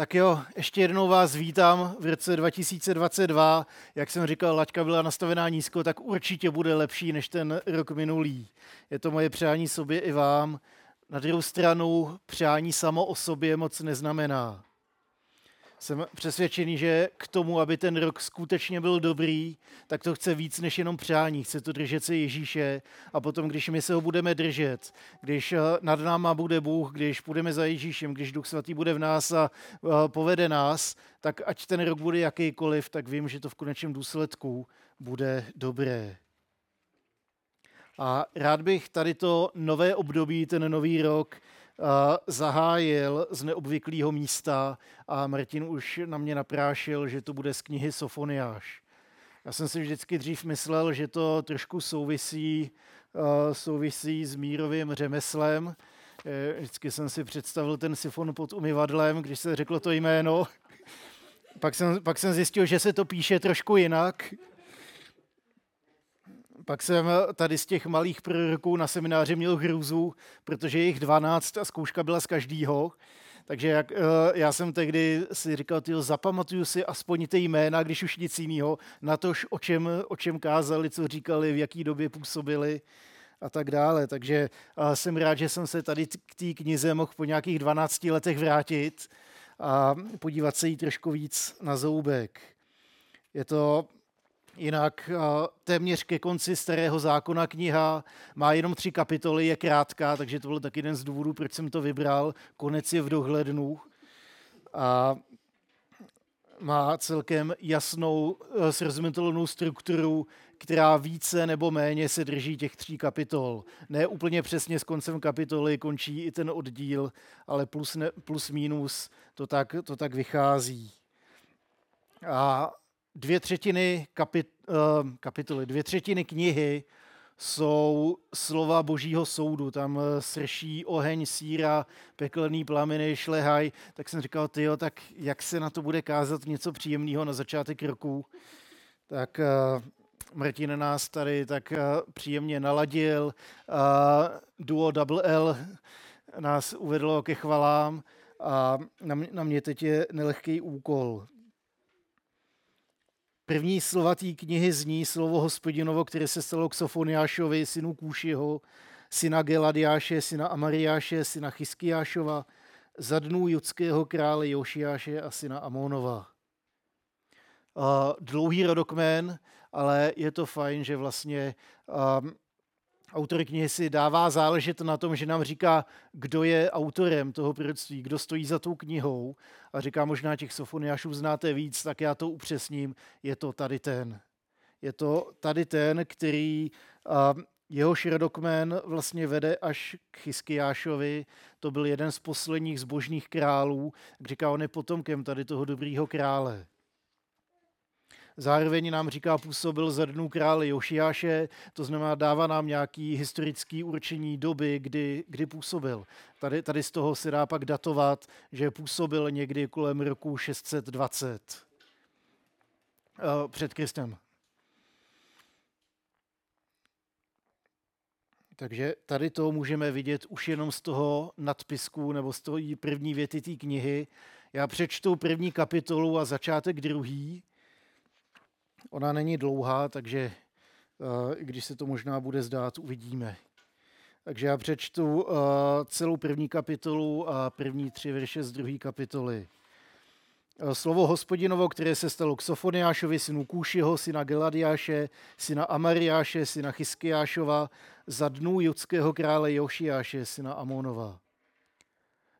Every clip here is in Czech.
Tak jo, ještě jednou vás vítám v roce 2022. Jak jsem říkal, laťka byla nastavená nízko, tak určitě bude lepší než ten rok minulý. Je to moje přání sobě i vám. Na druhou stranu přání samo o sobě moc neznamená jsem přesvědčený, že k tomu, aby ten rok skutečně byl dobrý, tak to chce víc než jenom přání. Chce to držet se Ježíše a potom, když my se ho budeme držet, když eh, nad náma bude Bůh, když půjdeme za Ježíšem, když Duch Svatý bude v nás a eh, povede nás, tak ať ten rok bude jakýkoliv, tak vím, že to v konečném důsledku bude dobré. A rád bych tady to nové období, ten nový rok, zahájil z neobvyklého místa a Martin už na mě naprášil, že to bude z knihy Sofoniáš. Já jsem si vždycky dřív myslel, že to trošku souvisí, souvisí s mírovým řemeslem. E, vždycky jsem si představil ten sifon pod umyvadlem, když se řeklo to jméno. Pak jsem, pak jsem zjistil, že se to píše trošku jinak. Pak jsem tady z těch malých proroků na semináři měl hrůzu, protože jich 12 a zkouška byla z každýho. Takže jak, eh, já jsem tehdy si říkal, tyjo, zapamatuju si aspoň ty jména, když už nic jiného, na to, o čem, o čem kázali, co říkali, v jaký době působili a tak dále. Takže jsem rád, že jsem se tady k té knize mohl po nějakých 12 letech vrátit a podívat se jí trošku víc na zoubek. Je to Jinak eh, téměř ke konci starého zákona kniha má jenom tři kapitoly, je krátká, takže to byl taky jeden z důvodů, proč jsem to vybral. Konec je v dohlednu a má celkem jasnou, eh, srozumitelnou strukturu, která více nebo méně se drží těch tří kapitol. Ne úplně přesně s koncem kapitoly končí i ten oddíl, ale plus, ne, plus minus to tak, to tak vychází. A dvě třetiny kapit, uh, kapitoly, dvě třetiny knihy jsou slova božího soudu. Tam eh, srší oheň, síra, pekelný plameny, šlehaj. Tak jsem říkal, tyjo, tak jak se na to bude kázat něco příjemného na začátek roku? Tak uh, Martin nás tady tak příjemně naladil. Duo Double L nás uvedlo ke chvalám a na mě, na mě teď je nelehký úkol. První slova té knihy zní slovo hospodinovo, které se stalo k Sofoniášovi, synu Kůšiho, syna Geladiáše, syna Amariáše, syna Chyskiášova, za dnů judského krále Jošiáše a syna Amonova. dlouhý rodokmen, ale je to fajn, že vlastně autor knihy si dává záležet na tom, že nám říká, kdo je autorem toho proroctví, kdo stojí za tou knihou a říká, možná těch sofoniášů znáte víc, tak já to upřesním, je to tady ten. Je to tady ten, který jeho širokmen vlastně vede až k Chyskiášovi. To byl jeden z posledních zbožných králů. Říká, on je potomkem tady toho dobrýho krále. Zároveň nám říká, působil za dnů krále Jošiáše, to znamená, dává nám nějaký historický určení doby, kdy, kdy působil. Tady, tady z toho se dá pak datovat, že působil někdy kolem roku 620 eh, před Kristem. Takže tady to můžeme vidět už jenom z toho nadpisku nebo z toho první věty té knihy. Já přečtu první kapitolu a začátek druhý Ona není dlouhá, takže eh, když se to možná bude zdát, uvidíme. Takže já přečtu uh, celou první kapitolu a první tři verše z druhé kapitoly. Uh, slovo hospodinovo, které se stalo k Sofoniášovi, synu Kůšiho, syna Geladiáše, syna Amariáše, syna Chyskiášova, za dnů judského krále Jošiáše, syna Amonova.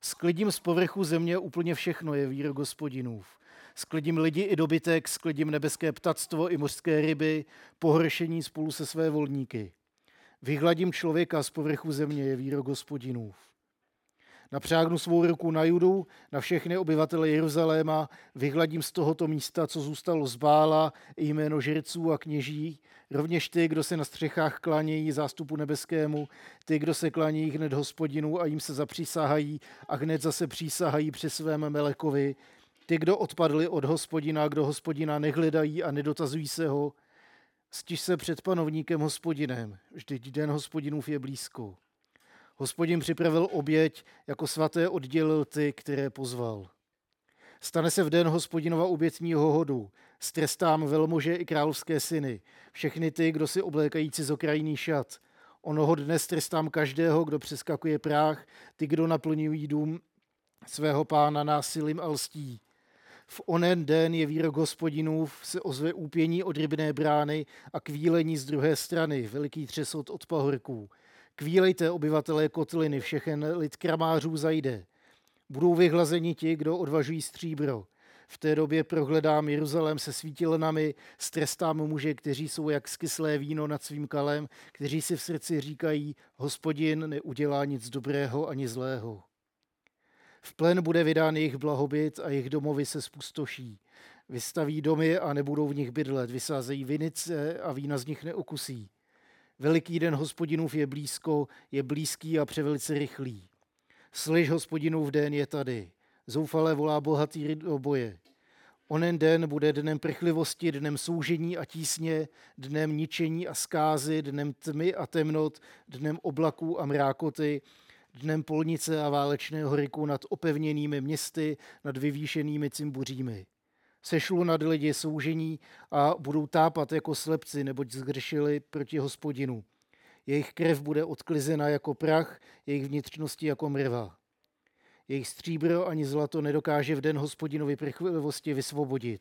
Sklidím z povrchu země úplně všechno je výrok hospodinův sklidím lidi i dobytek, sklidím nebeské ptactvo i mořské ryby, pohoršení spolu se své volníky. Vyhladím člověka z povrchu země, je výrok hospodinův. Napřágnu svou ruku na judu, na všechny obyvatele Jeruzaléma, vyhladím z tohoto místa, co zůstalo z Bála, i jméno žrců a kněží, rovněž ty, kdo se na střechách klanějí zástupu nebeskému, ty, kdo se klanějí hned hospodinu a jim se zapřísahají a hned zase přísahají při svém melekovi, ty, kdo odpadli od hospodina, kdo hospodina nehledají a nedotazují se ho, stiž se před panovníkem hospodinem, vždyť den hospodinův je blízko. Hospodin připravil oběť, jako svaté oddělil ty, které pozval. Stane se v den hospodinova obětního hodu. Strestám velmože i královské syny. Všechny ty, kdo si oblékají cizokrajný šat. Onoho dne strestám každého, kdo přeskakuje práh, ty, kdo naplňují dům svého pána násilím a lstí. V onen den je výrok hospodinův, se ozve úpění od rybné brány a kvílení z druhé strany, veliký třesot od pahorků. Kvílejte, obyvatelé kotliny, všechen lid kramářů zajde. Budou vyhlazeni ti, kdo odvažují stříbro. V té době prohledám Jeruzalém se svítilnami, strestám muže, kteří jsou jak skyslé víno nad svým kalem, kteří si v srdci říkají, hospodin neudělá nic dobrého ani zlého. V plen bude vydán jejich blahobyt a jejich domovy se spustoší. Vystaví domy a nebudou v nich bydlet, vysázejí vinice a vína z nich neokusí. Veliký den hospodinův je blízko, je blízký a převelice rychlý. Slyš hospodinův den je tady. Zoufale volá bohatý do boje. Onen den bude dnem prchlivosti, dnem soužení a tísně, dnem ničení a zkázy, dnem tmy a temnot, dnem oblaků a mrákoty, dnem polnice a válečného ryku nad opevněnými městy, nad vyvýšenými cimbuřími. Sešlu nad lidi soužení a budou tápat jako slepci, neboť zgrešili proti hospodinu. Jejich krev bude odklizena jako prach, jejich vnitřnosti jako mrva. Jejich stříbro ani zlato nedokáže v den hospodinovi prchlivosti vysvobodit.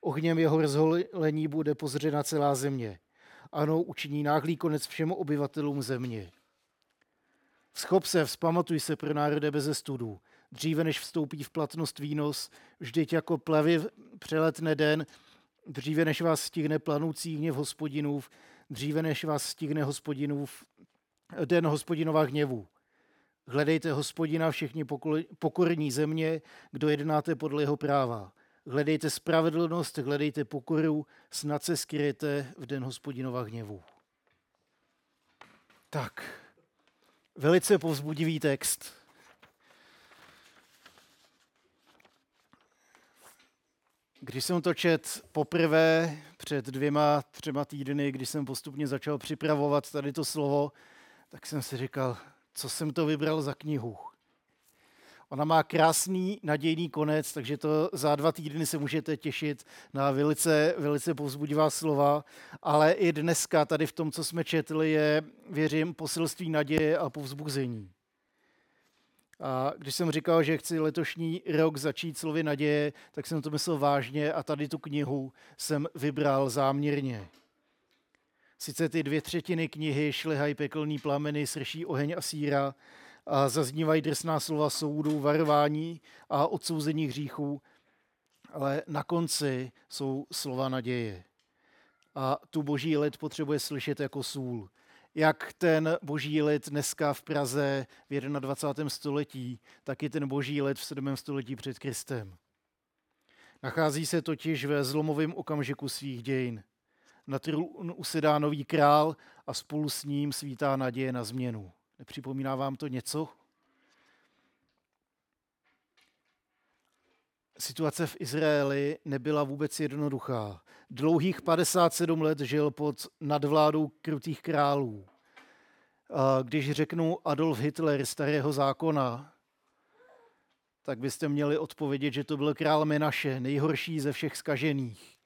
Ohněm jeho rozholení bude pozřena celá země. Ano, učiní náhlý konec všemu obyvatelům země. Schop se, vzpamatuj se pro národe bez studů. Dříve než vstoupí v platnost výnos, vždyť jako plavy přeletne den, dříve než vás stihne planoucí hněv hospodinův, dříve než vás stihne hospodinův, den hospodinova hněvu. Hledejte hospodina všichni pokorní země, kdo jednáte podle jeho práva. Hledejte spravedlnost, hledejte pokoru, snad se skryjete v den hospodinova hněvu. Tak, velice povzbudivý text. Když jsem to čet poprvé před dvěma, třema týdny, když jsem postupně začal připravovat tady to slovo, tak jsem si říkal, co jsem to vybral za knihu. Ona má krásný, nadějný konec, takže to za dva týdny se můžete těšit na velice, velice povzbudivá slova, ale i dneska tady v tom, co jsme četli, je, věřím, poselství naděje a povzbuzení. A když jsem říkal, že chci letošní rok začít slovy naděje, tak jsem to myslel vážně a tady tu knihu jsem vybral záměrně. Sice ty dvě třetiny knihy šlehají pekelný plameny, srší oheň a síra zaznívají drsná slova soudu, varování a odsouzení hříchů, ale na konci jsou slova naděje. A tu boží lid potřebuje slyšet jako sůl jak ten boží lid dneska v Praze v 21. století, tak i ten boží lid v 7. století před Kristem. Nachází se totiž ve zlomovém okamžiku svých dějin. Na trůn usedá nový král a spolu s ním svítá naděje na změnu. Nepřipomíná vám to něco? Situace v Izraeli nebyla vůbec jednoduchá. Dlouhých 57 let žil pod nadvládou krutých králů. Když řeknu Adolf Hitler starého zákona, tak byste měli odpovědět, že to byl král Menaše, nejhorší ze všech skažených.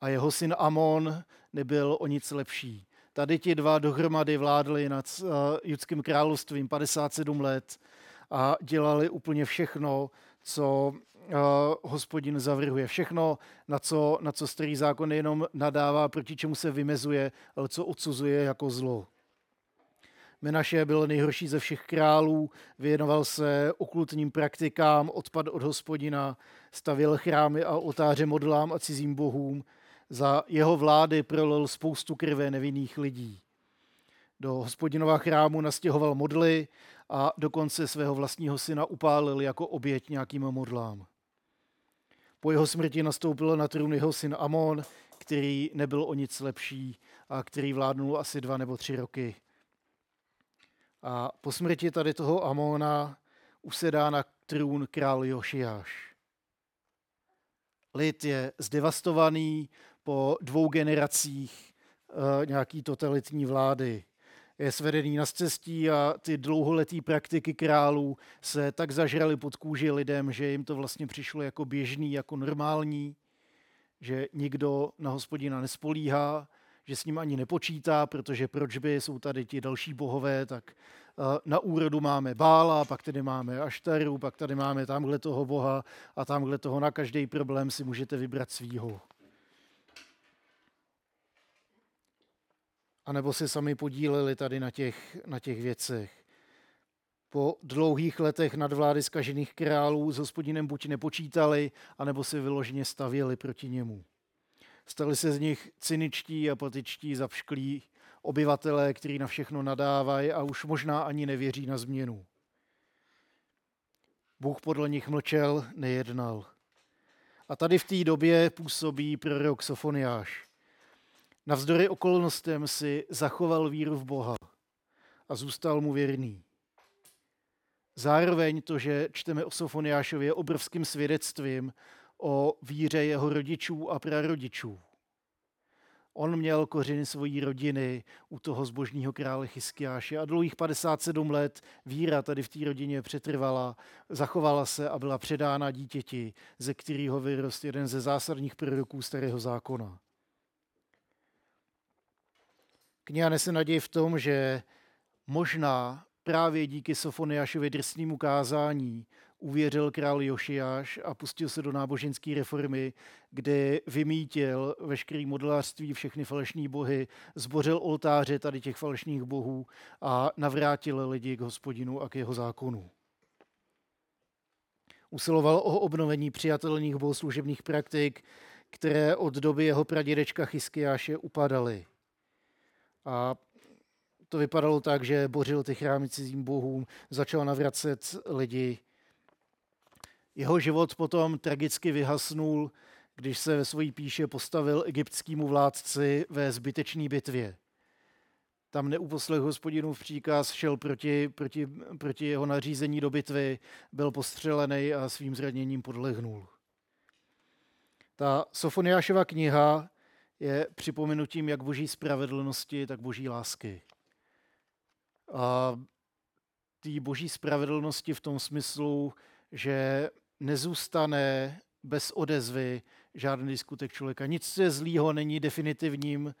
A jeho syn Amon nebyl o nic lepší. Tady ti dva dohromady vládli nad judským královstvím 57 let a dělali úplně všechno, co uh, hospodin zavrhuje. Všechno, na co, na co starý zákon jenom nadává, proti čemu se vymezuje, ale co odsuzuje jako zlo. Menaše byl nejhorší ze všech králů, věnoval se okultním praktikám, odpad od hospodina, stavil chrámy a otáře modlám a cizím bohům. Za jeho vlády prolil spoustu krve nevinných lidí. Do hospodinova chrámu nastěhoval modly a dokonce svého vlastního syna upálil jako oběť nějakým modlám. Po jeho smrti nastoupil na trůn jeho syn Amon, který nebyl o nic lepší a který vládnul asi dva nebo tři roky. A po smrti tady toho Amona usedá na trůn král Jošiáš. Lid je zdevastovaný po dvou generacích e, nějaký totalitní vlády. je svedený na cestí a ty dlouholetý praktiky králů se tak zažrali pod kůži lidem, že jim to vlastně přišlo jako běžný, jako normální, že nikdo na hospodina nespolíhá, že s ním ani nepočítá, protože proč by, jsou tady ti další bohové, tak na úrodu máme Bála, pak tady máme Aštaru, pak tady máme tamhle toho boha a tamhle toho na každý problém si můžete vybrat svýho. A nebo se sami podíleli tady na těch, na těch věcech. Po dlouhých letech nadvlády zkažených králů s hospodinem buď nepočítali, anebo se vyloženě stavěli proti němu. Stali se z nich cyničtí, apatičtí, zapšklí obyvatelé, kteří na všechno nadávají a už možná ani nevěří na změnu. Bůh podle nich mlčel, nejednal. A tady v té době působí prorok Sofoniáš. Navzdory okolnostem si zachoval víru v Boha a zůstal mu věrný. Zároveň to, že čteme o Sofoniášově, je obrovským svědectvím o víře jeho rodičů a prarodičů. On měl kořeny svojí rodiny u toho zbožního krále Chyskiáše a dlouhých 57 let víra tady v té rodině přetrvala, zachovala se a byla předána dítěti, ze kterého vyrost jeden ze zásadních proroků starého zákona. Kniha nese naději v tom, že možná právě díky Sofoniášovi drsnému kázání uvěřil král Jošiáš a pustil se do náboženské reformy, kde vymítil veškerý modelářství, všechny falešní bohy, zbořil oltáře tady těch falešných bohů a navrátil lidi k hospodinu a k jeho zákonu. Usiloval o obnovení přijatelných bohoslužebních praktik, které od doby jeho pradědečka Chyskiáše upadaly. A to vypadalo tak, že bořil ty chrámy cizím bohům, začal navracet lidi jeho život potom tragicky vyhasnul, když se ve své píše postavil egyptskému vládci ve zbytečné bitvě. Tam neuposlech hospodinův příkaz, šel proti, proti, proti jeho nařízení do bitvy, byl postřelený a svým zraněním podlehnul. Ta Sofoniášova kniha je připomenutím jak boží spravedlnosti, tak boží lásky. A té boží spravedlnosti v tom smyslu, že nezůstane bez odezvy žádný skutek člověka. Nic se zlýho není definitivním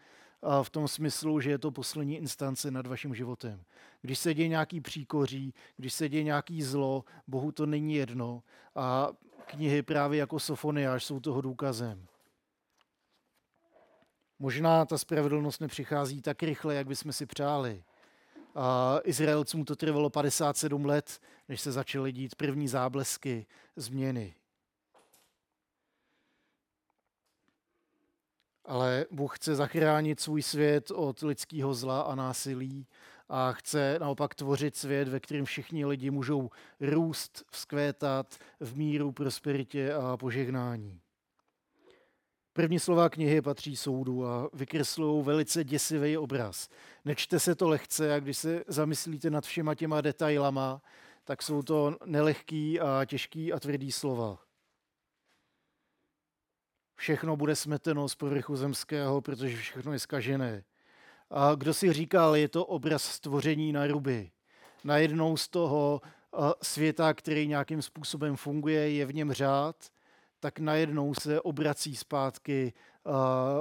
v tom smyslu, že je to poslední instance nad vaším životem. Když se děje nějaký příkoří, když se děje nějaký zlo, Bohu to není jedno. A knihy právě jako Sofoniáš jsou toho důkazem. Možná ta spravedlnost nepřichází tak rychle, jak bychom si přáli. A Izraelcům to trvalo 57 let, než se začaly dít první záblesky změny. Ale Bůh chce zachránit svůj svět od lidského zla a násilí a chce naopak tvořit svět, ve kterém všichni lidi můžou růst, vzkvétat v míru, prosperitě a požehnání. První slova knihy patří soudu a vykreslují velice děsivý obraz. Nečte se to lehce a když se zamyslíte nad všema těma detailama, tak jsou to nelehký a těžký a tvrdý slova. Všechno bude smeteno z povrchu zemského, protože všechno je skažené. A kdo si říkal, je to obraz stvoření na ruby. Najednou z toho světa, který nějakým způsobem funguje, je v něm řád, tak najednou se obrací zpátky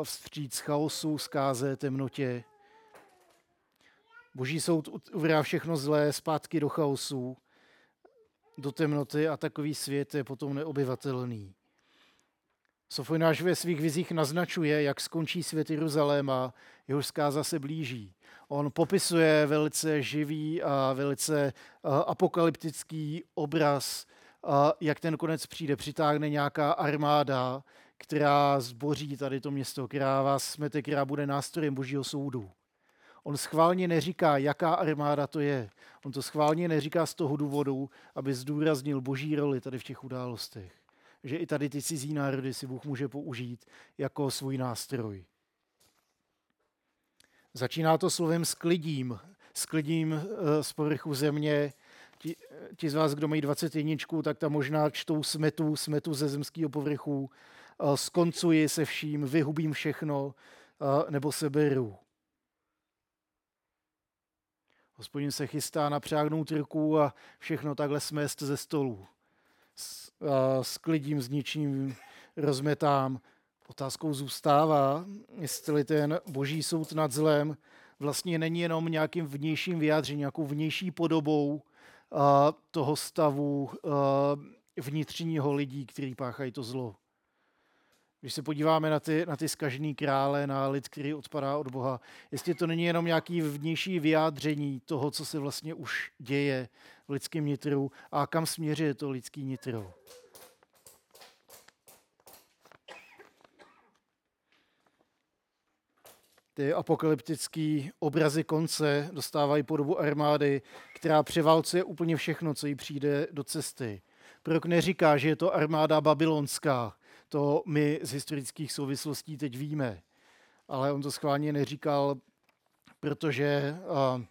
vstříc chaosu, zkáze, temnotě. Boží soud uvrá všechno zlé zpátky do chaosu, do temnoty a takový svět je potom neobyvatelný. Sofoniáš ve svých vizích naznačuje, jak skončí svět Jeruzaléma, jehož zkáza se blíží. On popisuje velice živý a velice apokalyptický obraz jak ten konec přijde, přitáhne nějaká armáda, která zboří tady to město, která vás smete, která bude nástrojem božího soudu. On schválně neříká, jaká armáda to je. On to schválně neříká z toho důvodu, aby zdůraznil boží roli tady v těch událostech. Že i tady ty cizí národy si Bůh může použít jako svůj nástroj. Začíná to slovem sklidím. Sklidím eh, z povrchu země ti, ti z vás, kdo mají 21, tak tam možná čtou smetu, smetu ze zemského povrchu, skoncuji se vším, vyhubím všechno, nebo se beru. Hospodin se chystá napřágnout ruku a všechno takhle smést ze stolu. S, a, sklidím, s ničím rozmetám. Otázkou zůstává, jestli ten boží soud nad zlem vlastně není jenom nějakým vnějším vyjádřením, nějakou vnější podobou toho stavu vnitřního lidí, který páchají to zlo. Když se podíváme na ty, na ty skažený krále, na lid, který odpadá od Boha, jestli to není jenom nějaký vnější vyjádření toho, co se vlastně už děje v lidském nitru a kam směřuje to lidský nitro. Ty apokalyptické obrazy konce dostávají podobu armády, která převálcuje úplně všechno, co jí přijde do cesty. Prorok neříká, že je to armáda babylonská, to my z historických souvislostí teď víme. Ale on to schválně neříkal, protože uh,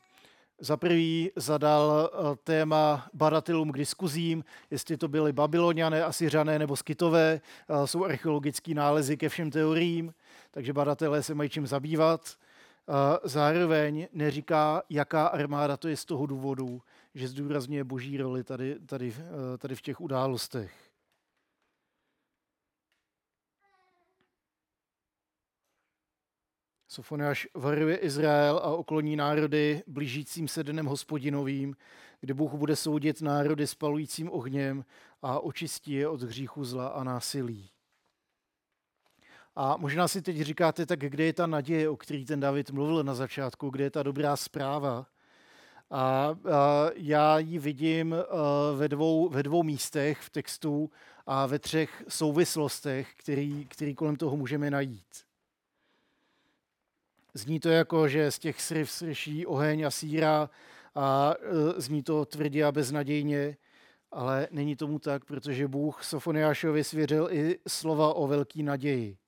za prvý zadal uh, téma badatelům k diskuzím, jestli to byly babyloniané, asyřané nebo skytové. Uh, jsou archeologické nálezy ke všem teoriím, takže badatelé se mají čím zabývat. Zároveň neříká, jaká armáda to je z toho důvodu, že zdůrazňuje boží roli tady, tady, tady v těch událostech. Sofoniáš varuje Izrael a okolní národy blížícím se dnem hospodinovým, kdy Bůh bude soudit národy spalujícím ohněm a očistí je od hříchu zla a násilí. A možná si teď říkáte, tak kde je ta naděje, o který ten David mluvil na začátku, kde je ta dobrá zpráva? A, a já ji vidím ve dvou, ve dvou místech v textu a ve třech souvislostech, který, který kolem toho můžeme najít. Zní to jako, že z těch sryv srší oheň a síra a e, zní to tvrdě a beznadějně, ale není tomu tak, protože Bůh Sofoniášovi svěřil i slova o velký naději.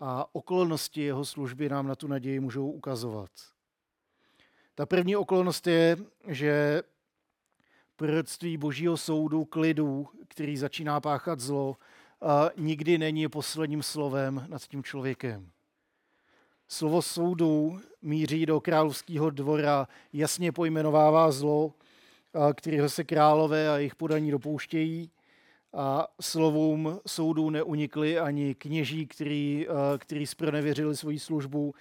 A okolnosti jeho služby nám na tu naději můžou ukazovat. Ta první okolnost je, že proroctví božího soudu, klidu, který začíná páchat zlo, nikdy není posledním slovem nad tím člověkem. Slovo soudu míří do královského dvora, jasně pojmenovává zlo, kterého se králové a jejich podaní dopouštějí. A slovům soudů neunikli ani kněží, který, který spronevěřili svoji službu,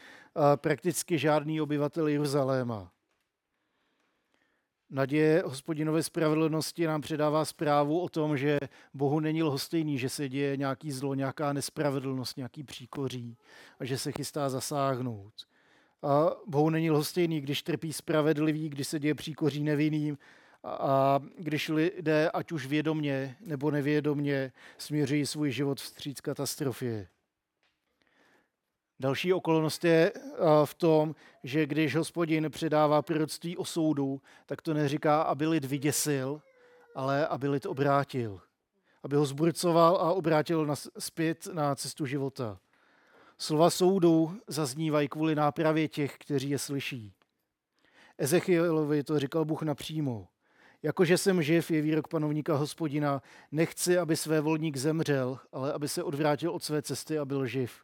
prakticky žádný obyvatel Jeruzaléma. Naděje hospodinové spravedlnosti nám předává zprávu o tom, že Bohu není lhostejný, že se děje nějaký zlo, nějaká nespravedlnost, nějaký příkoří a že se chystá zasáhnout. A Bohu není lhostejný, když trpí spravedlivý, když se děje příkoří nevinným a když lidé, ať už vědomně nebo nevědomně, směřují svůj život vstříc katastrofě. Další okolnost je v tom, že když hospodin předává proroctví o soudu, tak to neříká, aby lid vyděsil, ale aby lid obrátil. Aby ho zburcoval a obrátil na, zpět na cestu života. Slova soudu zaznívají kvůli nápravě těch, kteří je slyší. Ezechielovi to říkal Bůh napřímo. Jakože jsem živ, je výrok panovníka hospodina, nechci, aby své volník zemřel, ale aby se odvrátil od své cesty a byl živ.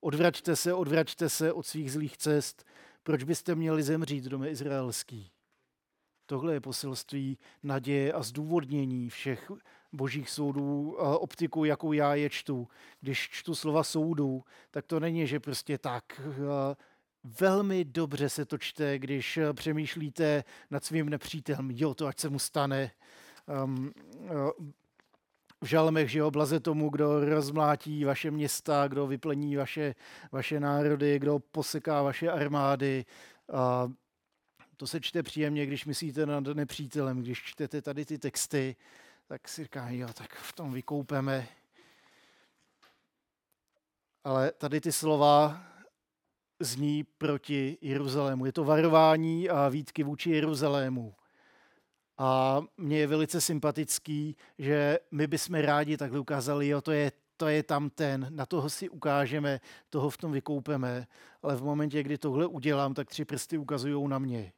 Odvraťte se, odvraťte se od svých zlých cest. Proč byste měli zemřít, dome izraelský? Tohle je poselství naděje a zdůvodnění všech božích soudů, a optiku, jakou já je čtu. Když čtu slova soudů, tak to není, že prostě tak. Velmi dobře se to čte, když přemýšlíte nad svým nepřítelem. Jo, to ať se mu stane. Um, v žalmech, že jo, blaze tomu, kdo rozmlátí vaše města, kdo vyplení vaše, vaše národy, kdo poseká vaše armády. A to se čte příjemně, když myslíte nad nepřítelem. Když čtete tady ty texty, tak si říká, jo, tak v tom vykoupeme. Ale tady ty slova zní proti Jeruzalému. Je to varování a výtky vůči Jeruzalému. A mně je velice sympatický, že my bychom rádi takhle ukázali, jo, to je, to je tam ten, na toho si ukážeme, toho v tom vykoupeme, ale v momentě, kdy tohle udělám, tak tři prsty ukazují na mě.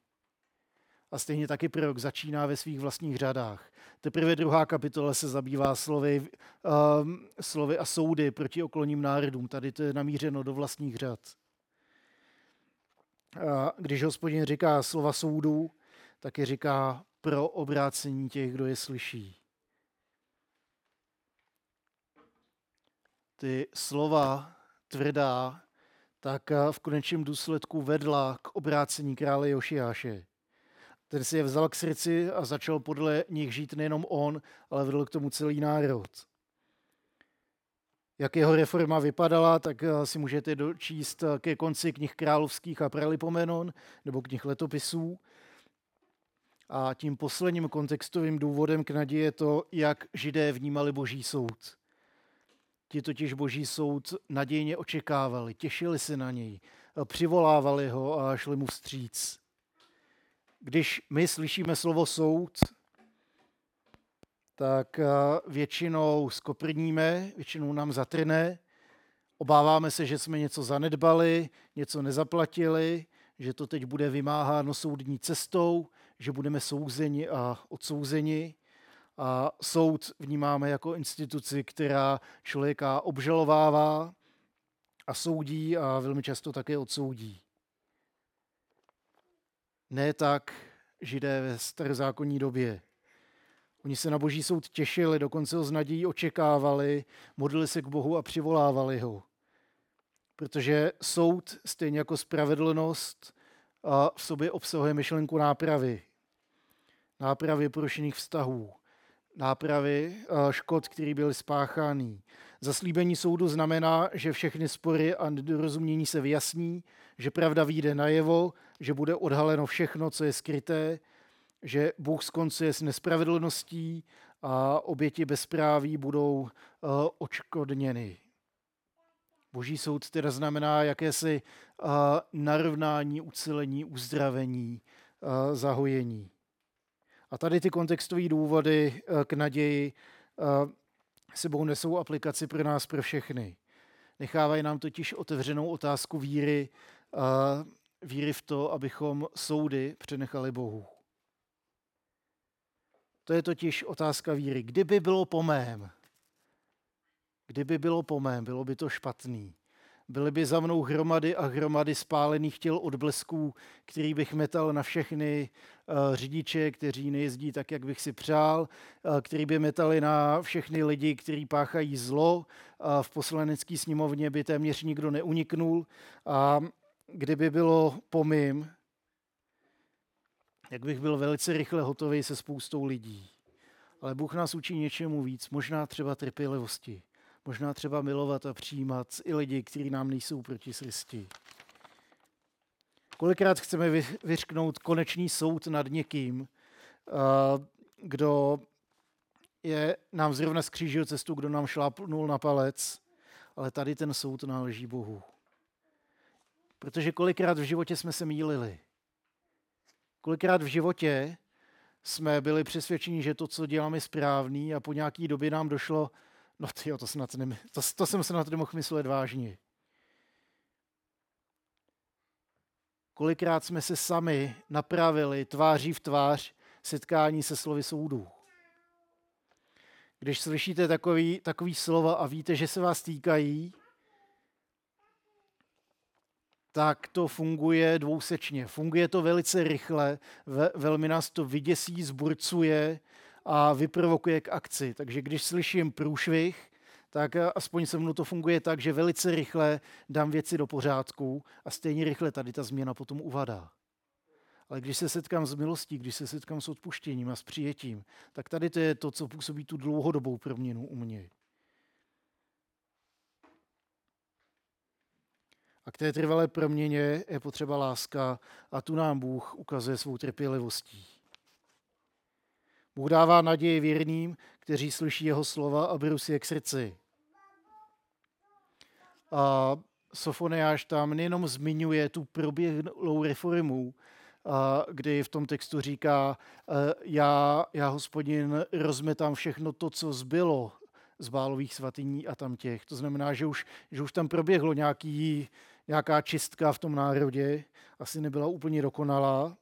A stejně taky prorok začíná ve svých vlastních řadách. Teprve druhá kapitola se zabývá slovy, um, slovy a soudy proti okolním národům. Tady to je namířeno do vlastních řad. Když hospodin říká slova soudů, taky říká pro obrácení těch, kdo je slyší. Ty slova tvrdá, tak v konečném důsledku vedla k obrácení krále Jošiáše. Ten si je vzal k srdci a začal podle nich žít nejenom on, ale vedl k tomu celý národ. Jak jeho reforma vypadala, tak eh, si můžete dočíst eh, ke konci knih královských a pralipomenon nebo knih letopisů. A tím posledním kontextovým důvodem k naději je to, jak židé vnímali boží soud. Ti totiž boží soud nadějně očekávali, těšili se na něj, eh, přivolávali ho a šli mu vstříc. Když my slyšíme slovo soud, tak eh, většinou skoprníme, většinou nám zatrne, obáváme se, že jsme něco zanedbali, něco nezaplatili, že to teď bude vymáháno soudní cestou, že budeme souzeni a odsouzeni. A soud vnímáme jako instituci, která člověka obžalovává a soudí a velmi často také odsoudí. Ne tak židé ve starozákonní době. Oni se na boží soud těšili, dokonce ho z nadějí očekávali, modlili se k Bohu a přivolávali ho. Protože soud, stejně jako spravedlnost, v sobě obsahuje myšlenku nápravy. Nápravy porušených vztahů. Nápravy škod, které byly spáchány. Zaslíbení soudu znamená, že všechny spory a nedorozumění se vyjasní, že pravda vyjde najevo, že bude odhaleno všechno, co je skryté, že Bůh skoncuje s nespravedlností a oběti bezpráví budou uh, očkodněny. Boží soud teda znamená jakési uh, narovnání, ucelení, uzdravení, uh, zahojení. A tady ty kontextové důvody k naději sebou nesou aplikaci pro nás, pro všechny. Nechávají nám totiž otevřenou otázku víry, víry v to, abychom soudy přenechali Bohu. To je totiž otázka víry. Kdyby bylo po mém, kdyby bylo po mém, bylo by to špatný. Byly by za mnou hromady a hromady spálených těl odblesků, který bych metal na všechny uh, řidiče, kteří nejezdí tak, jak bych si přál, uh, který by metali na všechny lidi, kteří páchají zlo. Uh, v poslanecké sněmovně by téměř nikdo neuniknul. A kdyby bylo po mým, jak bych byl velice rychle hotový se spoustou lidí. Ale Bůh nás učí něčemu víc, možná třeba trpělivosti, možná třeba milovat a přijímat i lidi, kteří nám nejsou proti srsti. Kolikrát chceme vyřknout konečný soud nad někým, kdo je nám zrovna skřížil cestu, kdo nám šlápnul na palec, ale tady ten soud náleží Bohu. Protože kolikrát v životě jsme se mýlili. Kolikrát v životě jsme byli přesvědčeni, že to, co děláme, je správný a po nějaký době nám došlo, no tyjo, to, snad ne, to, to jsem se na to nemohl myslet vážně. Kolikrát jsme se sami napravili tváří v tvář setkání se slovy soudů. Když slyšíte takový, takový slova a víte, že se vás týkají, tak to funguje dvousečně. Funguje to velice rychle, ve, velmi nás to vyděsí, zburcuje a vyprovokuje k akci. Takže když slyším průšvih, tak aspoň se mnou to funguje tak, že velice rychle dám věci do pořádku a stejně rychle tady ta změna potom uvadá. Ale když se setkám s milostí, když se setkám s odpuštěním a s přijetím, tak tady to je to, co působí tu dlouhodobou proměnu u mě. A k té trvalé proměně je potřeba láska a tu nám Bůh ukazuje svou trpělivostí. Bůh dává naději věrným, kteří slyší jeho slova a berou si je k srdci. A Sofoniáš tam nejenom zmiňuje tu proběhlou reformu, kdy v tom textu říká, e, já, já hospodin rozmetám všechno to, co zbylo z bálových svatyní a tam těch. To znamená, že už, že už tam proběhlo nějaký, nějaká čistka v tom národě, asi nebyla úplně dokonalá.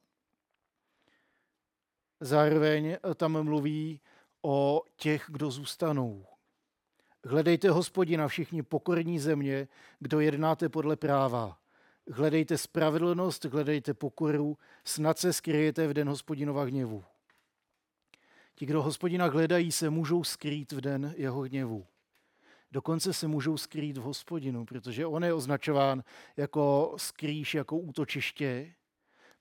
Zároveň tam mluví o těch, kdo zůstanou. Hledejte hospodina všichni pokorní země, kdo jednáte podle práva. Hledejte spravedlnost, hledejte pokoru, snad se skryjete v den hospodinova hněvu. Ti, kdo hospodina hledají, se můžou skrýt v den jeho hněvu. Dokonce se můžou skrýt v hospodinu, protože on je označován jako skrýš, jako útočiště.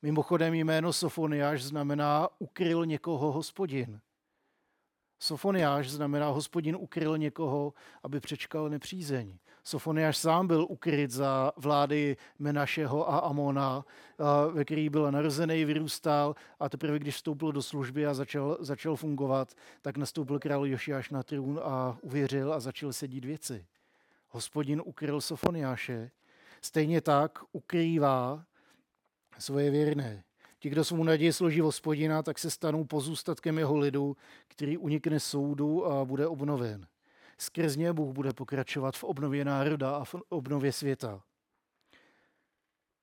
Mimochodem jméno Sofoniáš znamená ukryl někoho hospodin. Sofoniáš znamená hospodin ukryl někoho, aby přečkal nepřízeň. Sofoniáš sám byl ukryt za vlády Menašeho a Amona, ve který byl narozený, vyrůstal a teprve, když vstoupil do služby a začal, začal fungovat, tak nastoupil král Jošiáš na trůn a uvěřil a začal sedít věci. Hospodin ukryl Sofoniáše, stejně tak ukrývá svoje věrné. Ti, kdo svou naději složí hospodina, tak se stanou pozůstatkem jeho lidu, který unikne soudu a bude obnoven. Skrz ně Bůh bude pokračovat v obnově národa a v obnově světa.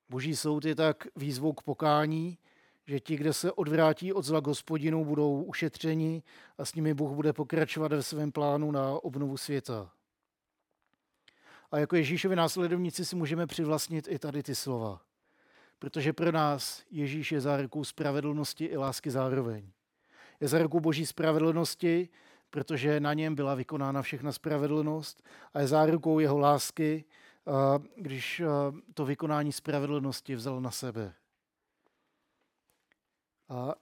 Boží soud je tak výzvou k pokání, že ti, kde se odvrátí od zla hospodinu, budou ušetřeni a s nimi Bůh bude pokračovat ve svém plánu na obnovu světa. A jako Ježíšovi následovníci si můžeme přivlastnit i tady ty slova. Protože pro nás Ježíš je zárukou spravedlnosti i lásky zároveň. Je zárukou boží spravedlnosti, protože na něm byla vykonána všechna spravedlnost a je zárukou jeho lásky, když to vykonání spravedlnosti vzal na sebe.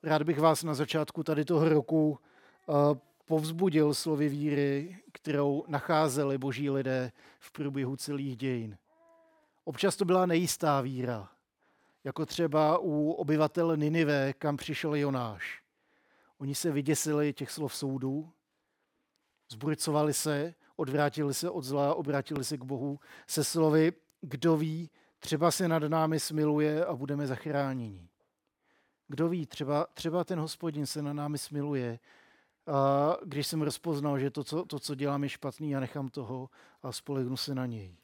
Rád bych vás na začátku tady toho roku povzbudil slovy víry, kterou nacházeli boží lidé v průběhu celých dějin. Občas to byla nejistá víra, jako třeba u obyvatel Ninive, kam přišel Jonáš. Oni se vyděsili těch slov soudu, zburcovali se, odvrátili se od zla, obrátili se k Bohu se slovy, kdo ví, třeba se nad námi smiluje a budeme zachráněni. Kdo ví, třeba, třeba ten hospodin se na námi smiluje, a když jsem rozpoznal, že to co, to, co dělám, je špatný a nechám toho a spolehnu se na něj.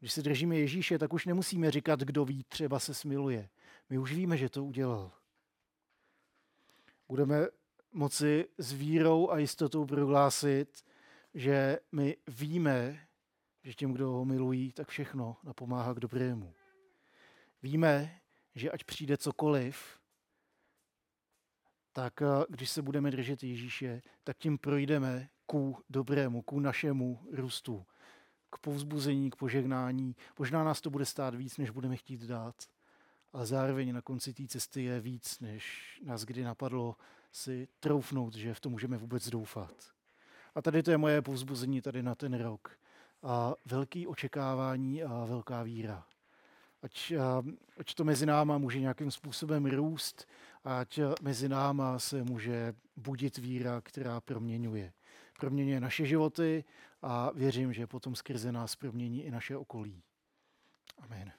Když se držíme Ježíše, tak už nemusíme říkat, kdo ví, třeba se smiluje. My už víme, že to udělal. Budeme moci s vírou a jistotou prohlásit, že my víme, že těm, kdo ho milují, tak všechno napomáhá k dobrému. Víme, že ať přijde cokoliv, tak eh, když se budeme držet Ježíše, tak tím projdeme ku dobrému, ku našemu růstu, k povzbuzení, k požehnání. Možná nás to bude stát víc, než budeme chtít dát, ale zároveň na konci té cesty je víc, než nás kdy napadlo si troufnout, že v tom můžeme vůbec doufat. A tady to je moje povzbuzení tady na ten rok. A velký očekávání a velká víra. Ať, ať to mezi náma může nějakým způsobem růst, ať mezi náma se může budit víra, která proměňuje. Proměňuje naše životy a věřím, že potom skrze nás promění i naše okolí. Amen.